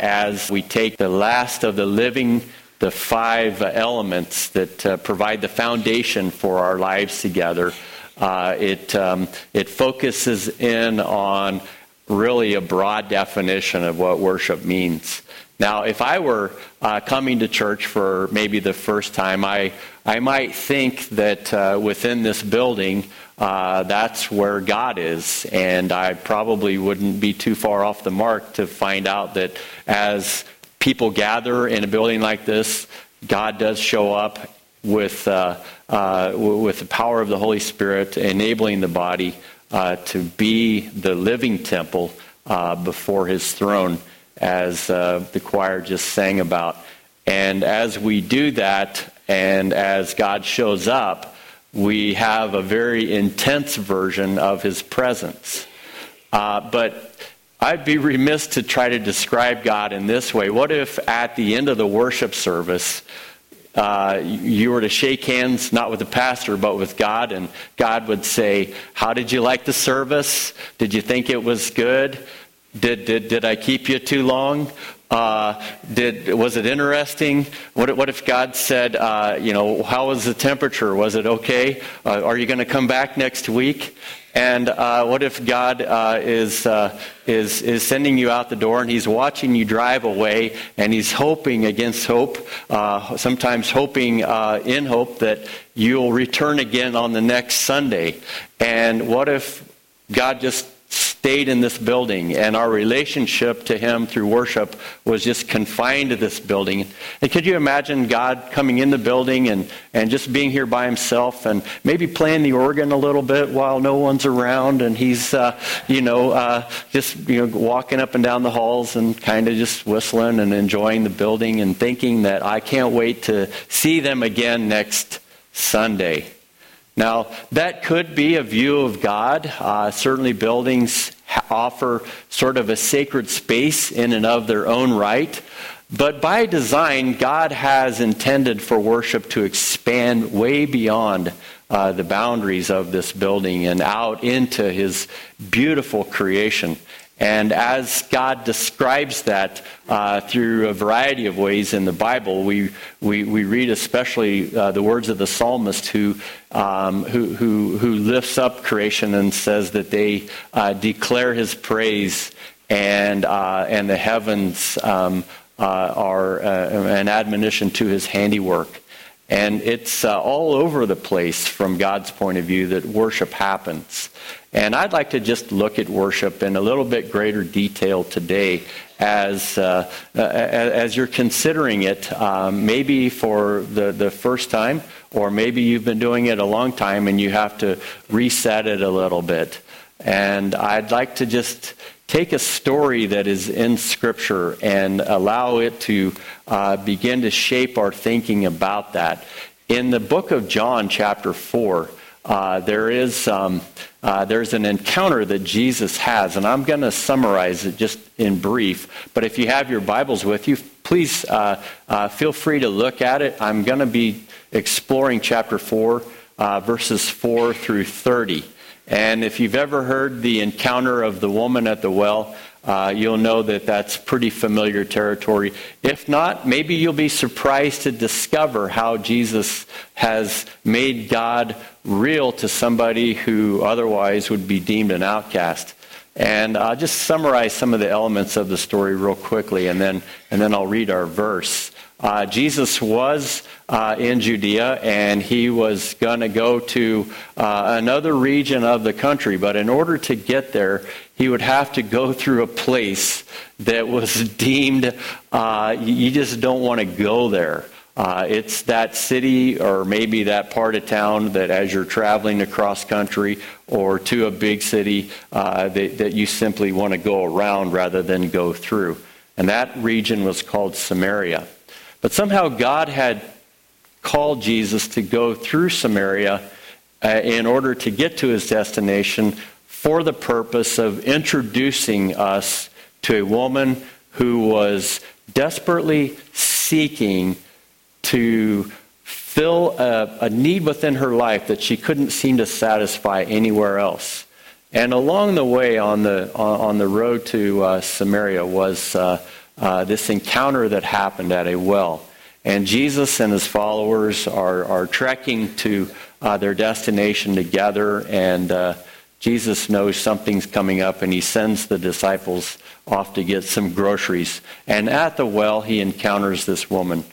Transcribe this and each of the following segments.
as we take the last of the living, the five elements that uh, provide the foundation for our lives together. Uh, it, um, it focuses in on really a broad definition of what worship means. Now, if I were uh, coming to church for maybe the first time, I, I might think that uh, within this building, uh, that's where God is. And I probably wouldn't be too far off the mark to find out that as people gather in a building like this, God does show up with, uh, uh, with the power of the Holy Spirit, enabling the body uh, to be the living temple uh, before his throne, as uh, the choir just sang about. And as we do that, and as God shows up, we have a very intense version of his presence. Uh, but I'd be remiss to try to describe God in this way. What if at the end of the worship service, uh, you were to shake hands, not with the pastor, but with God, and God would say, How did you like the service? Did you think it was good? Did, did, did I keep you too long? Uh, did was it interesting? What, what if God said, uh, you know, how was the temperature? Was it okay? Uh, are you going to come back next week? And uh, what if God uh, is, uh, is, is sending you out the door and He's watching you drive away and He's hoping against hope, sometimes hoping in hope that you'll return again on the next Sunday? And what if God just stayed in this building, and our relationship to Him through worship was just confined to this building. And could you imagine God coming in the building and, and just being here by Himself and maybe playing the organ a little bit while no one's around, and He's, uh, you know, uh, just you know, walking up and down the halls and kind of just whistling and enjoying the building and thinking that I can't wait to see them again next Sunday. Now, that could be a view of God. Uh, certainly, buildings offer sort of a sacred space in and of their own right. But by design, God has intended for worship to expand way beyond uh, the boundaries of this building and out into His beautiful creation. And as God describes that uh, through a variety of ways in the Bible, we, we, we read especially uh, the words of the psalmist who, um, who, who, who, lifts up creation and says that they uh, declare his praise and, uh, and the heavens um, uh, are uh, an admonition to his handiwork. And it's all over the place from God's point of view that worship happens. And I'd like to just look at worship in a little bit greater detail today as, uh, as you're considering it, um, maybe for the, the first time, or maybe you've been doing it a long time and you have to reset it a little bit. And I'd like to just take a story that is in Scripture and allow it to uh, begin to shape our thinking about that. In the book of John, chapter 4, uh, there is um, uh, there's an encounter that Jesus has, and I'm going to summarize it just in brief. But if you have your Bibles with you, please uh, uh feel free to look at it. I'm going to be exploring chapter four, uh, verses four through thirty. And if you've ever heard the encounter of the woman at the well, uh, you'll know that that's pretty familiar territory. If not, maybe you'll be surprised to discover how Jesus has made God real to somebody who otherwise would be deemed an outcast. And I'll just summarize some of the elements of the story real quickly, and then, and then I'll read our verse. Uh, Jesus was uh, in Judea, and he was going to go to uh, another region of the country. But in order to get there, he would have to go through a place that was deemed uh, you just don't want to go there. Uh, it's that city or maybe that part of town that as you're traveling across country or to a big city uh, that, that you simply want to go around rather than go through. And that region was called Samaria. But somehow God had called Jesus to go through Samaria uh, in order to get to his destination for the purpose of introducing us to a woman who was desperately seeking to fill a, a, need within her life that she couldn't seem to satisfy anywhere else. And along the way on the, on the road to uh, Samaria was uh, uh, this encounter that happened at a well. And Jesus and his followers are, are trekking to uh, their destination together, and uh, Jesus knows something's coming up, and he sends the disciples off to get some groceries. And at the well, he encounters this woman.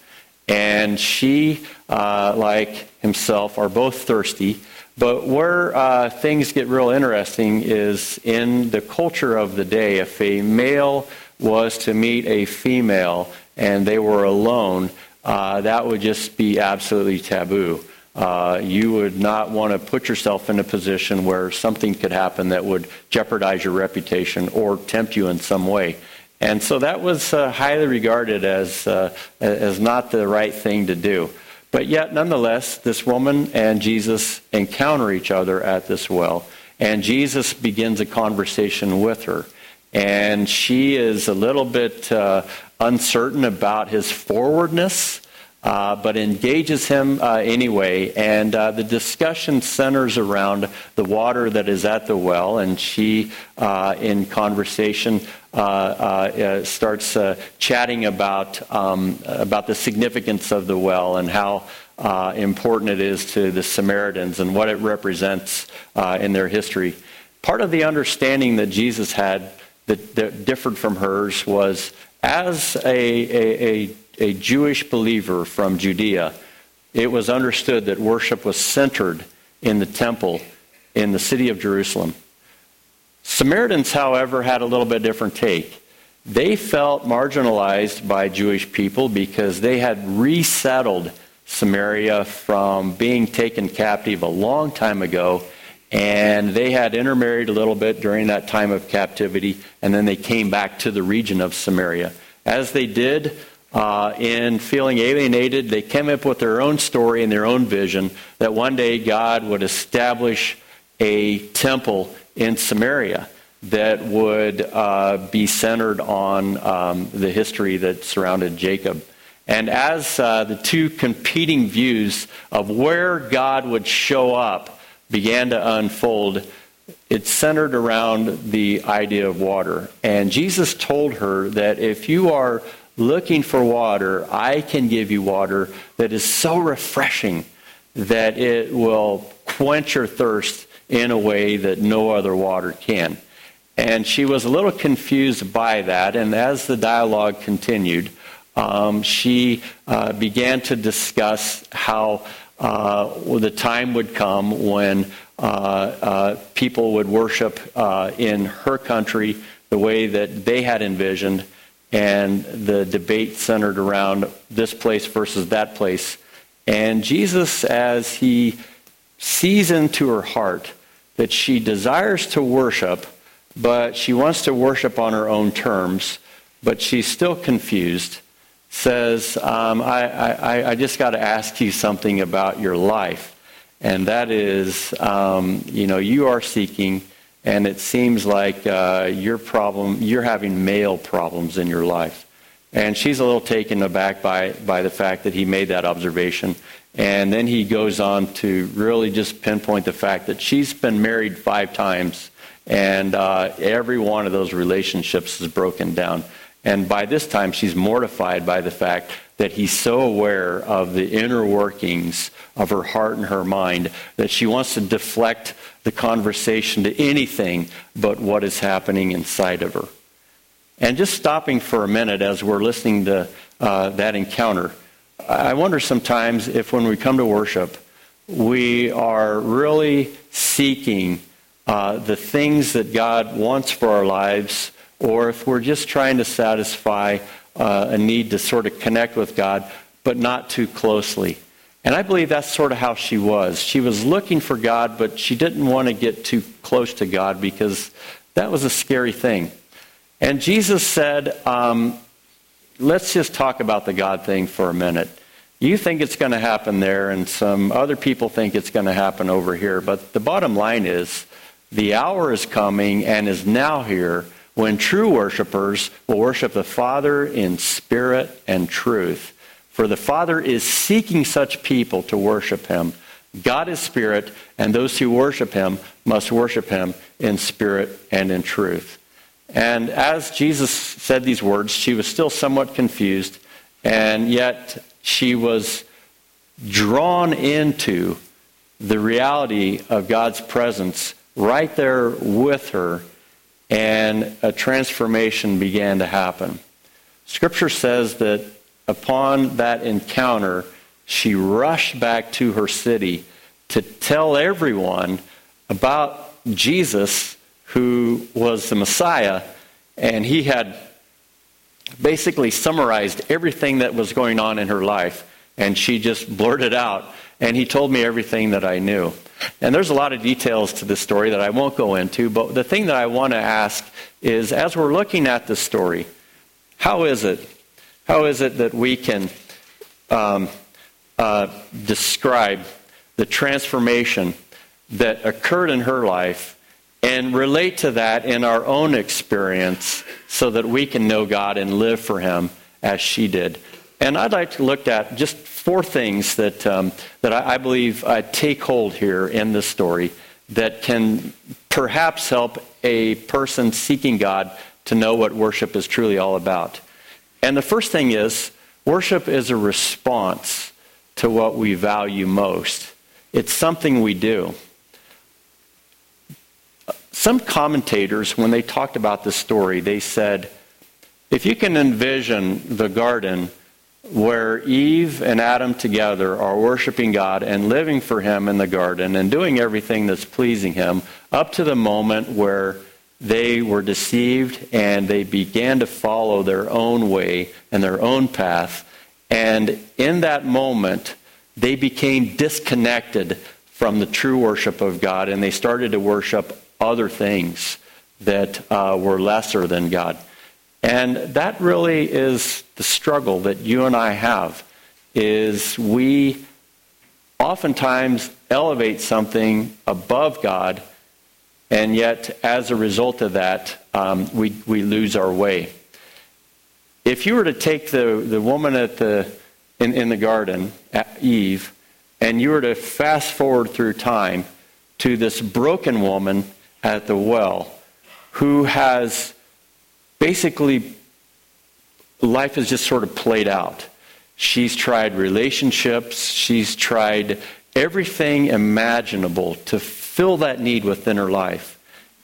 And she, uh, like himself, are both thirsty. But where uh, things get real interesting is in the culture of the day, if a male was to meet a female and they were alone, uh, that would just be absolutely taboo. Uh, you would not want to put yourself in a position where something could happen that would jeopardize your reputation or tempt you in some way. And so that was uh, highly regarded as, uh, as not the right thing to do. But yet, nonetheless, this woman and Jesus encounter each other at this well, and Jesus begins a conversation with her. And she is a little bit uh, uncertain about his forwardness uh, but engages him uh, anyway. And uh, the discussion centers around the water that is at the well, and she, uh, in conversation, uh, uh, starts chatting about um, about the significance of the well and how. important it is to the Samaritans and what it represents in their history. Part of the understanding that Jesus had that, that differed from hers was as a, a, a a Jewish believer from Judea, it was understood that worship was centered in the temple in the city of Jerusalem. Samaritans, however, had a little bit different take. They felt marginalized by Jewish people because they had resettled Samaria from being taken captive a long time ago, and they had intermarried a little bit during that time of captivity, and then they came back to the region of Samaria. As they did, uh, in feeling alienated, they came up with their own story and their own vision that one day God would establish a temple in Samaria that would uh, be centered on um, the history that surrounded Jacob. And as uh, the two competing views of where God would show up began to unfold, it centered around the idea of water. And Jesus told her that if you are looking for water, I can give you water that is so refreshing that it will quench your thirst in a way that no other water can. And she was a little confused by that, and as the dialogue continued, um, she uh, began to discuss how uh, the time would come when uh, uh people would worship uh, in her country the way that they had envisioned and the debate centered around this place versus that place. And Jesus, as he sees into her heart that she desires to worship, but she wants to worship on her own terms, but she's still confused, says, um, I, I, I, just got to ask you something about your life. And that is, um, you know, you are seeking and it seems like uh, your problem, you're having male problems in your life. And she's a little taken aback by, by the fact that he made that observation. And then he goes on to really just pinpoint the fact that she's been married five times, and uh, every one of those relationships is broken down. And by this time, she's mortified by the fact that he's so aware of the inner workings of her heart and her mind that she wants to deflect the conversation to anything but what is happening inside of her. And just stopping for a minute as we're listening to uh, that encounter, I wonder sometimes if when we come to worship, we are really seeking uh, the things that God wants for our lives, or if we're just trying to satisfy uh, a need to sort of connect with God, but not too closely. And I believe that's sort of how she was. She was looking for God, but she didn't want to get too close to God because that was a scary thing. And Jesus said, um, let's just talk about the God thing for a minute. You think it's going to happen there, and some other people think it's going to happen over here. But the bottom line is the hour is coming and is now here when true worshipers will worship the Father in spirit and truth. For the Father is seeking such people to worship him. God is spirit, and those who worship him must worship him in spirit and in truth. And as Jesus said these words, she was still somewhat confused, and yet she was drawn into the reality of God's presence right there with her, and a transformation began to happen. Scripture says that upon that encounter, she rushed back to her city to tell everyone about Jesus, who was the Messiah, and he had basically summarized everything that was going on in her life, and she just blurted out, and he told me everything that I knew. And there's a lot of details to this story that I won't go into, but the thing that I want to ask is as we're looking at this story, how is it? How is it that we can um, uh, describe the transformation that occurred in her life and relate to that in our own experience so that we can know God and live for Him as she did? And I'd like to look at just four things that, um, that I, I believe take hold here in this story that can perhaps help a person seeking God to know what worship is truly all about. And the first thing is worship is a response to what we value most, it's something we do. Some commentators, when they talked about this story, they said, if you can envision the garden where Eve and Adam together are worshiping God and living for Him in the garden and doing everything that's pleasing Him up to the moment where they were deceived and they began to follow their own way and their own path. And in that moment, they became disconnected from the true worship of God and they started to worship other things that uh, were lesser than God. And that really is the struggle that you and I have is we oftentimes elevate something above God, and yet as a result of that, um, we, we lose our way. If you were to take the, the woman at the, in, in the garden, Eve, and you were to fast forward through time to this broken woman at the well who has basically life has just sort of played out. She's tried relationships, she's tried everything imaginable to fill that need within her life.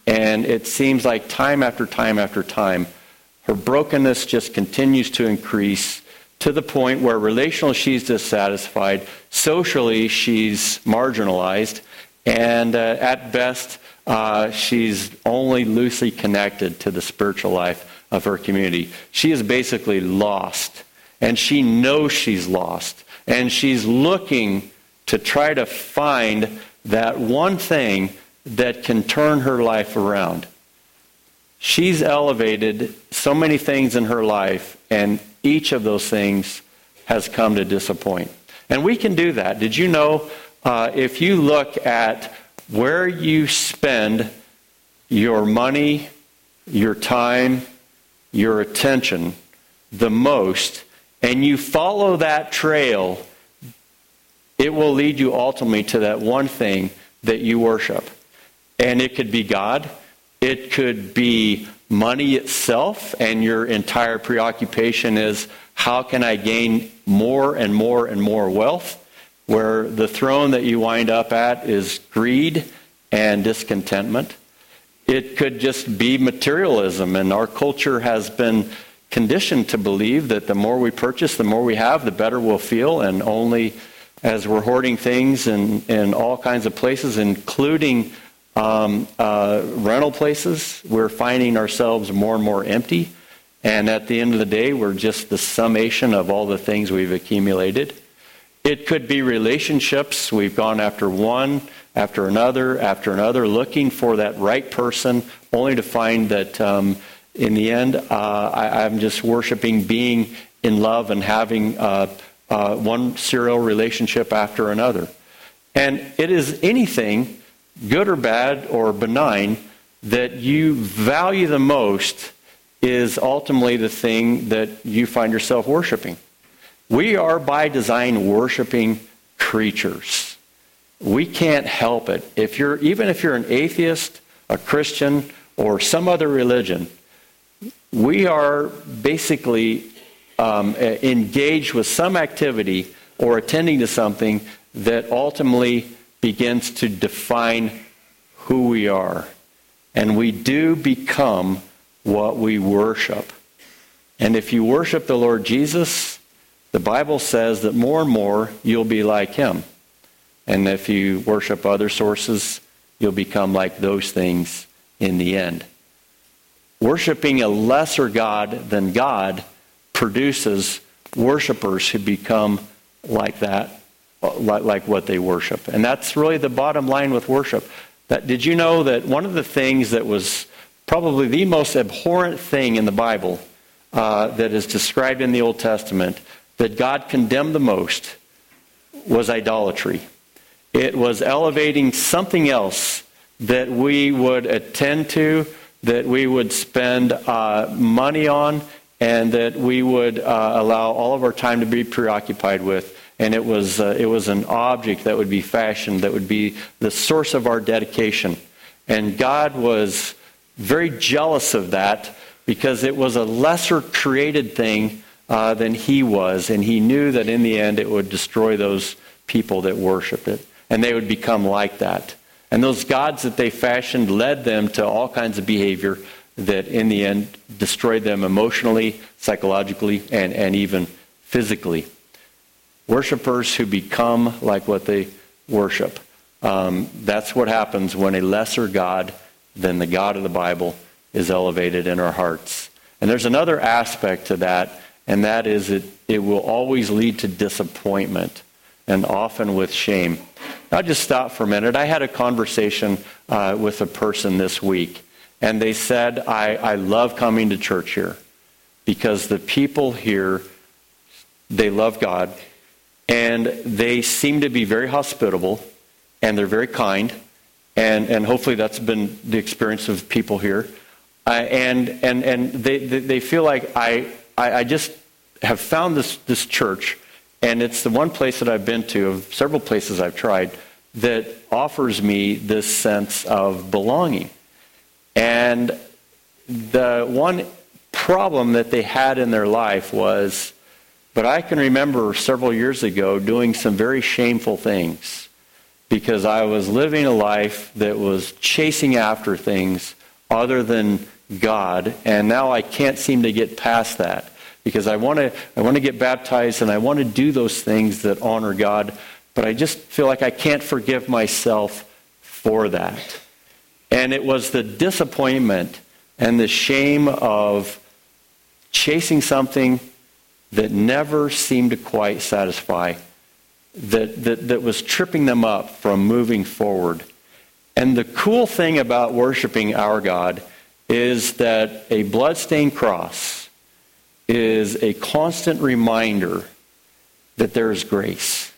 And it seems like time after time after time, her brokenness just continues to increase to the point where relationally she's dissatisfied, socially she's marginalized, and uh, at best uh, she's only loosely connected to the spiritual life of her community. She is basically lost, and she knows she's lost, and she's looking to try to find that one thing that can turn her life around. She's elevated so many things in her life, and each of those things has come to disappoint. And we can do that. Did you know uh, if you look at where you spend your money, your time, your attention the most, and you follow that trail, it will lead you ultimately to that one thing that you worship. And it could be God, it could be money itself, and your entire preoccupation is how can I gain more and more and more wealth? Where the throne that you wind up at is greed and discontentment. It could just be materialism, and our culture has been conditioned to believe that the more we purchase, the more we have, the better we'll feel, and only as we're hoarding things in, in all kinds of places, including um, uh, rental places, we're finding ourselves more and more empty. And at the end of the day, we're just the summation of all the things we've accumulated. It could be relationships. We've gone after one after another, after another, looking for that right person, only to find that um, in the end, uh, I, am just worshiping being in love and having uh, uh, one serial relationship after another. And it is anything, good or bad or benign, that you value the most is ultimately the thing that you find yourself worshiping. We are by design worshiping creatures. We can't help it. If you're, even if you're an atheist, a Christian, or some other religion, we are basically um, engaged with some activity or attending to something that ultimately begins to define who we are. And we do become what we worship. And if you worship the Lord Jesus, the Bible says that more and more you'll be like him. And if you worship other sources, you'll become like those things in the end. Worshipping a lesser God than God produces worshipers who become like that, like, like what they worship. And that's really the bottom line with worship. That, did you know that one of the things that was probably the most abhorrent thing in the Bible uh, that is described in the Old Testament that God condemned the most was idolatry. It was elevating something else that we would attend to, that we would spend uh, money on, and that we would uh, allow all of our time to be preoccupied with. And it was, uh, it was an object that would be fashioned, that would be the source of our dedication. And God was very jealous of that because it was a lesser created thing uh, than he was. And he knew that in the end it would destroy those people that worshiped it. And they would become like that. And those gods that they fashioned led them to all kinds of behavior that in the end destroyed them emotionally, psychologically, and, and even physically. Worshippers who become like what they worship. Um, that's what happens when a lesser God than the God of the Bible is elevated in our hearts. And there's another aspect to that, and that is it, it will always lead to disappointment and often with shame. I'll just stop for a minute. I had a conversation uh, with a person this week, and they said, I, I love coming to church here because the people here, they love God, and they seem to be very hospitable, and they're very kind, and, and hopefully that's been the experience of people here. Uh, and and, and they, they feel like I, I, I just have found this, this church, and it's the one place that I've been to, of several places I've tried, that offers me this sense of belonging. And the one problem that they had in their life was, but I can remember several years ago doing some very shameful things because I was living a life that was chasing after things other than God, and now I can't seem to get past that because I want to I want to get baptized and I want to do those things that honor God, but I just feel like I can't forgive myself for that. And it was the disappointment and the shame of chasing something that never seemed to quite satisfy that, that, that was tripping them up from moving forward. And the cool thing about worshiping our God is that a bloodstained cross is a constant reminder that there is grace.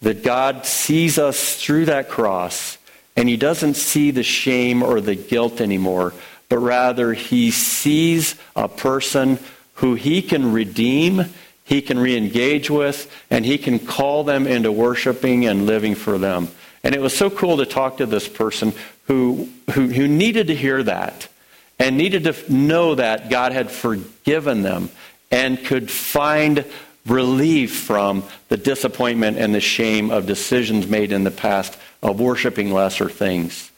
That God sees us through that cross, and He doesn't see the shame or the guilt anymore, but rather He sees a person who He can redeem he can re engage with, and he can call them into worshiping and living for them. And it was so cool to talk to this person who, who, who needed to hear that and needed to know that God had forgiven them and could find relief from the disappointment and the shame of decisions made in the past of worshiping lesser things.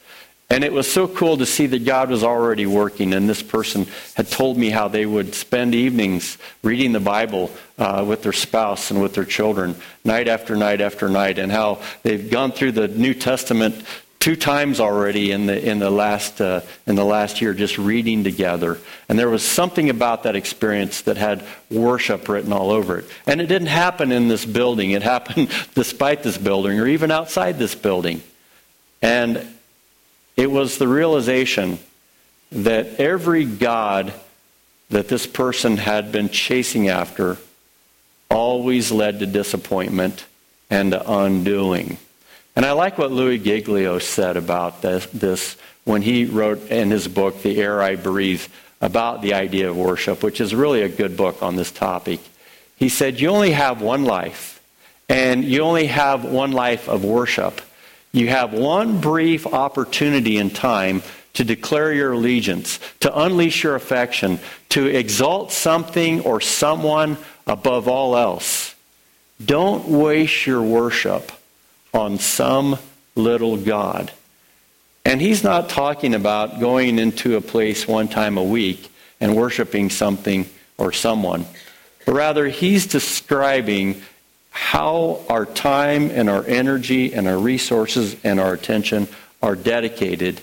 And it was so cool to see that God was already working. And this person had told me how they would spend evenings reading the Bible uh, with their spouse and with their children, night after night after night, and how they've gone through the New Testament two times already in the in the last uh, in the last year, just reading together. And there was something about that experience that had worship written all over it. And it didn't happen in this building. It happened despite this building, or even outside this building. And it was the realization that every God that this person had been chasing after always led to disappointment and to undoing. And I like what Louis Giglio said about this, this, when he wrote in his book, The Air I Breathe, about the idea of worship, which is really a good book on this topic. He said, You only have one life, and you only have one life of worship. You have one brief opportunity in time to declare your allegiance, to unleash your affection, to exalt something or someone above all else. Don't waste your worship on some little God. And he's not talking about going into a place one time a week and worshiping something or someone. But rather, he's describing how our time and our energy and our resources and our attention are dedicated.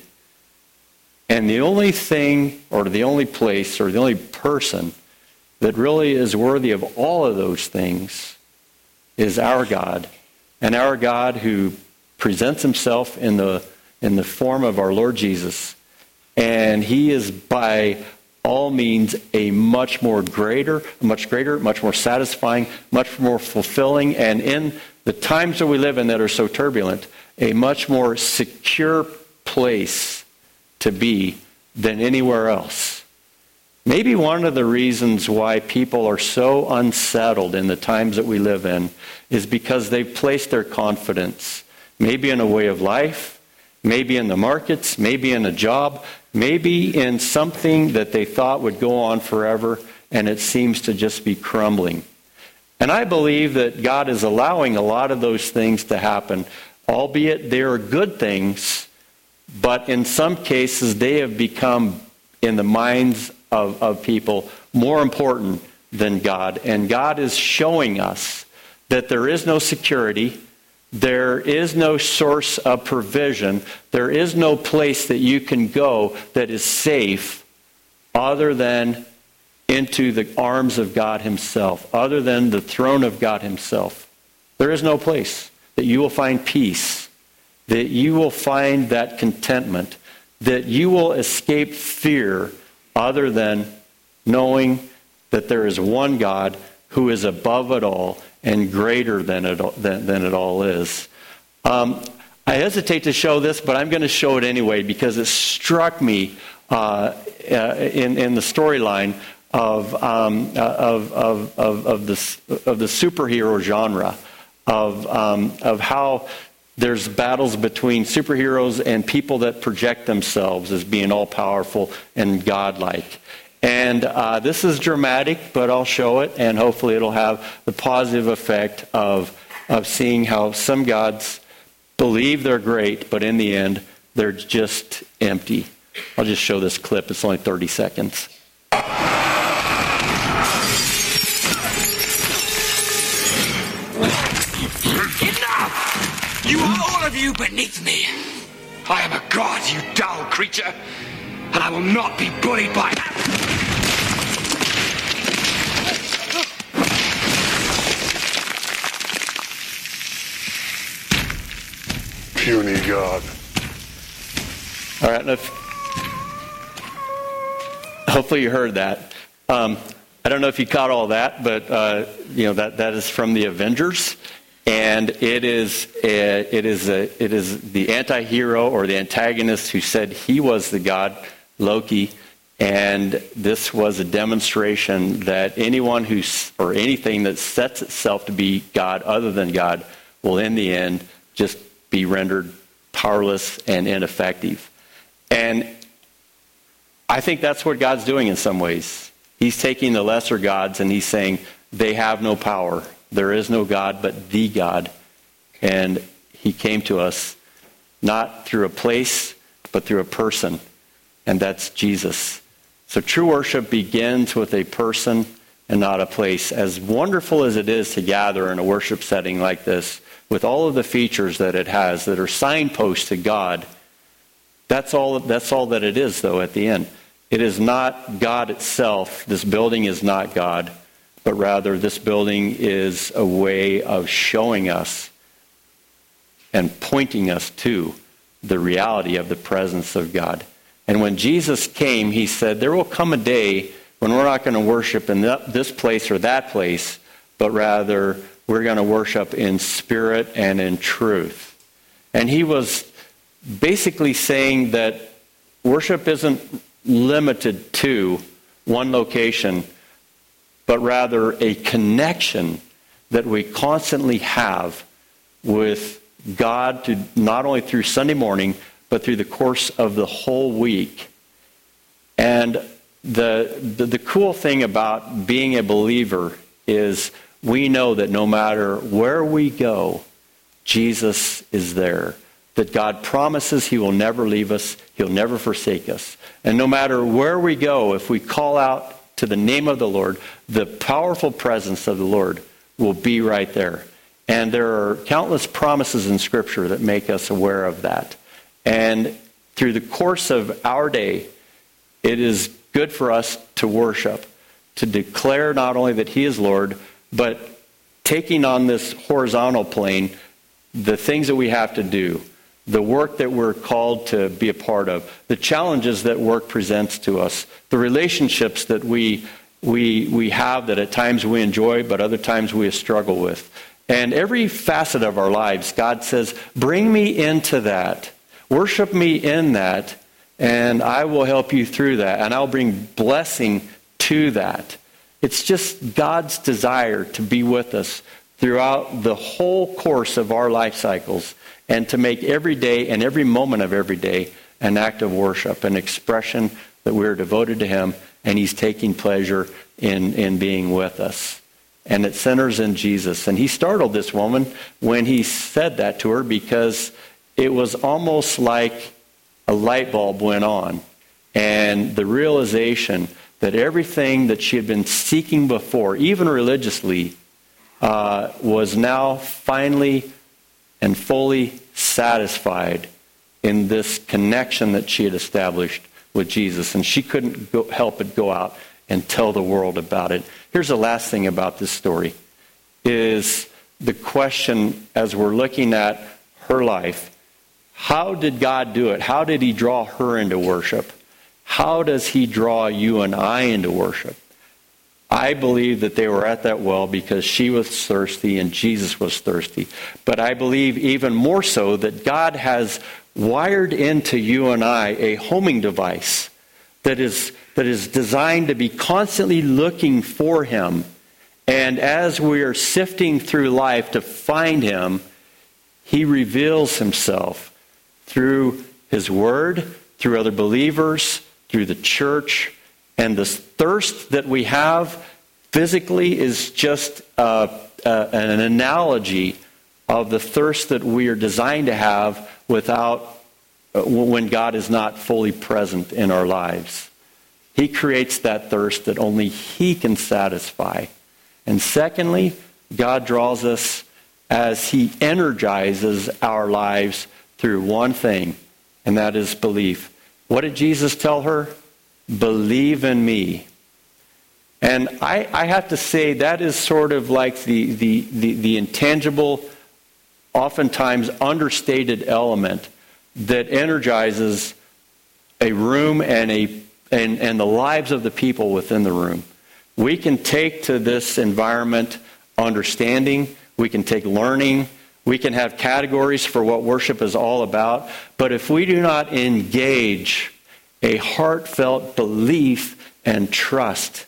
And the only thing, or the only place, or the only person that really is worthy of all of those things is our God. And our God who presents himself in the, in the form of our Lord Jesus. And he is by all means a much more greater, much greater, much more satisfying, much more fulfilling, and in the times that we live in that are so turbulent, a much more secure place to be than anywhere else. Maybe one of the reasons why people are so unsettled in the times that we live in is because they've placed their confidence maybe in a way of life, maybe in the markets, maybe in a job, maybe in something that they thought would go on forever, and it seems to just be crumbling. And I believe that God is allowing a lot of those things to happen, albeit they are good things, but in some cases they have become, in the minds of, of people, more important than God. And God is showing us that there is no security there is no source of provision. There is no place that you can go that is safe other than into the arms of God Himself, other than the throne of God Himself. There is no place that you will find peace, that you will find that contentment, that you will escape fear other than knowing that there is one God who is above it all and greater than it, than, than it all is. Um, I hesitate to show this, but I'm going to show it anyway because it struck me uh, uh, in, in the storyline of, um, uh, of, of, of, of, the, of the superhero genre, of, um, of how there's battles between superheroes and people that project themselves as being all powerful and godlike. And uh, this is dramatic, but I'll show it, and hopefully it'll have the positive effect of, of seeing how some gods believe they're great, but in the end, they're just empty. I'll just show this clip. It's only 30 seconds. You are all of you beneath me. I am a god, you dull creature, and I will not be bullied by. That. puny God. All right. If, hopefully you heard that. Um, I don't know if you caught all that, but uh, you know that that is from the Avengers, and it is a, it is a, it is the anti-hero or the antagonist who said he was the god Loki, and this was a demonstration that anyone who or anything that sets itself to be God other than God will in the end just be rendered powerless and ineffective. And I think that's what God's doing in some ways. He's taking the lesser gods and he's saying they have no power. There is no God but the God. And he came to us not through a place, but through a person. And that's Jesus. So true worship begins with a person and not a place. As wonderful as it is to gather in a worship setting like this, with all of the features that it has that are signposts to God, that's all, that's all that it is, though, at the end. It is not God itself. This building is not God, but rather this building is a way of showing us and pointing us to the reality of the presence of God. And when Jesus came, he said, There will come a day when we're not going to worship in this place or that place, but rather we're going to worship in spirit and in truth. And he was basically saying that worship isn't limited to one location, but rather a connection that we constantly have with God to not only through Sunday morning, but through the course of the whole week. And the, the, the cool thing about being a believer is we know that no matter where we go, Jesus is there. That God promises He will never leave us, He'll never forsake us. And no matter where we go, if we call out to the name of the Lord, the powerful presence of the Lord will be right there. And there are countless promises in Scripture that make us aware of that. And through the course of our day, it is good for us to worship, to declare not only that He is Lord, but taking on this horizontal plane the things that we have to do, the work that we're called to be a part of, the challenges that work presents to us, the relationships that we, we, we have that at times we enjoy, but other times we struggle with. And every facet of our lives, God says, bring me into that. Worship me in that, and I will help you through that, and I'll bring blessing to that. It's just God's desire to be with us throughout the whole course of our life cycles and to make every day and every moment of every day an act of worship, an expression that we're devoted to Him and He's taking pleasure in, in being with us. And it centers in Jesus. And He startled this woman when He said that to her because it was almost like a light bulb went on. And the realization that everything that she had been seeking before, even religiously, uh, was now finally and fully satisfied in this connection that she had established with Jesus. And she couldn't go, help but go out and tell the world about it. Here's the last thing about this story is the question as we're looking at her life how did God do it? How did he draw her into worship? How does he draw you and I into worship? I believe that they were at that well because she was thirsty and Jesus was thirsty. But I believe even more so that God has wired into you and I a homing device that is, that is designed to be constantly looking for Him. And as we are sifting through life to find Him, He reveals Himself through His Word, through other believers, through the church, and this thirst that we have physically is just uh, uh, an analogy of the thirst that we are designed to have without uh, when God is not fully present in our lives. He creates that thirst that only He can satisfy. And secondly, God draws us as He energizes our lives through one thing, and that is belief. What did Jesus tell her? Believe in me. And I, I have to say that is sort of like the, the, the, the intangible, oftentimes understated element that energizes a room and, a, and, and the lives of the people within the room. We can take to this environment understanding, we can take learning, we can have categories for what worship is all about, but if we do not engage a heartfelt belief and trust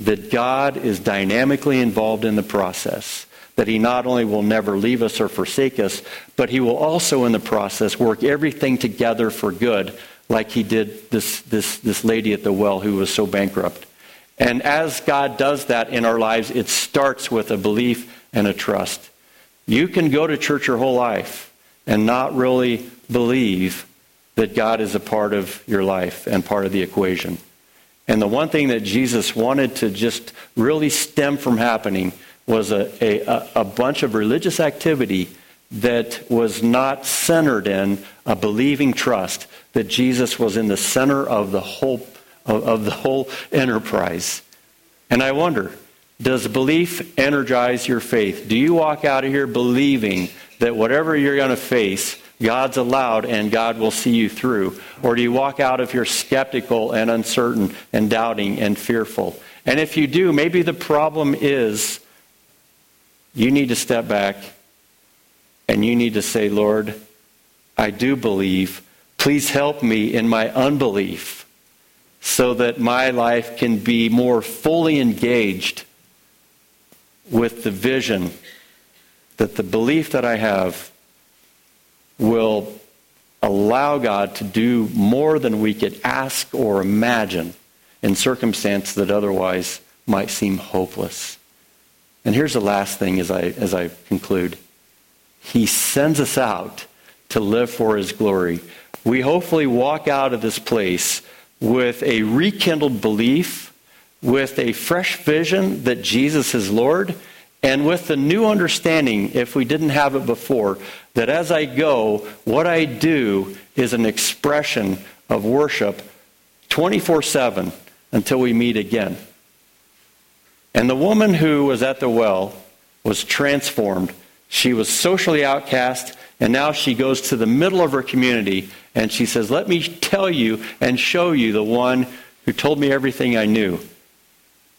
that God is dynamically involved in the process. That He not only will never leave us or forsake us, but He will also, in the process, work everything together for good, like He did this, this, this lady at the well who was so bankrupt. And as God does that in our lives, it starts with a belief and a trust. You can go to church your whole life and not really believe that God is a part of your life and part of the equation. And the one thing that Jesus wanted to just really stem from happening was a, a, a bunch of religious activity that was not centered in a believing trust that Jesus was in the center of the whole of, of the whole enterprise. And I wonder, does belief energize your faith? Do you walk out of here believing that whatever you're going to face, God's allowed and God will see you through? Or do you walk out if you're skeptical and uncertain and doubting and fearful? And if you do, maybe the problem is you need to step back and you need to say, Lord, I do believe. Please help me in my unbelief so that my life can be more fully engaged with the vision that the belief that I have will allow God to do more than we could ask or imagine in circumstances that otherwise might seem hopeless. And here's the last thing as I, as I conclude He sends us out to live for His glory. We hopefully walk out of this place with a rekindled belief, with a fresh vision that Jesus is Lord, and with the new understanding, if we didn't have it before, that as I go, what I do is an expression of worship 24 7 until we meet again. And the woman who was at the well was transformed. She was socially outcast, and now she goes to the middle of her community and she says, Let me tell you and show you the one who told me everything I knew.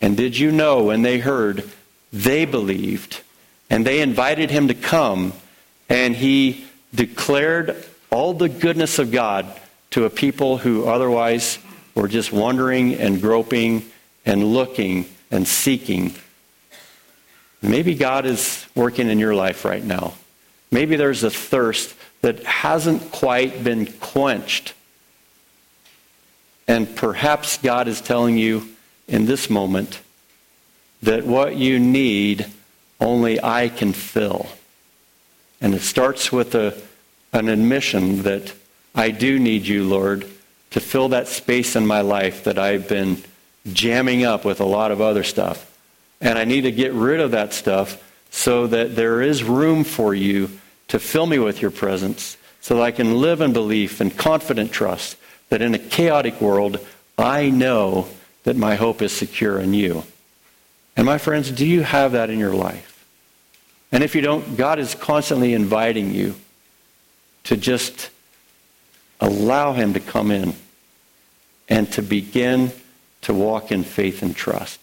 And did you know when they heard, they believed, and they invited him to come, and he declared all the goodness of God to a people who otherwise were just wondering and groping and looking and seeking. Maybe God is working in your life right now. Maybe there's a thirst that hasn't quite been quenched. And perhaps God is telling you in this moment that what you need, only I can fill. And it starts with a, an admission that I do need you, Lord, to fill that space in my life that I've been jamming up with a lot of other stuff. And I need to get rid of that stuff so that there is room for you to fill me with your presence so that I can live in belief and confident trust that in a chaotic world, I know that my hope is secure in you. And my friends, do you have that in your life? And if you don't, God is constantly inviting you to just allow Him to come in and to begin to walk in faith and trust.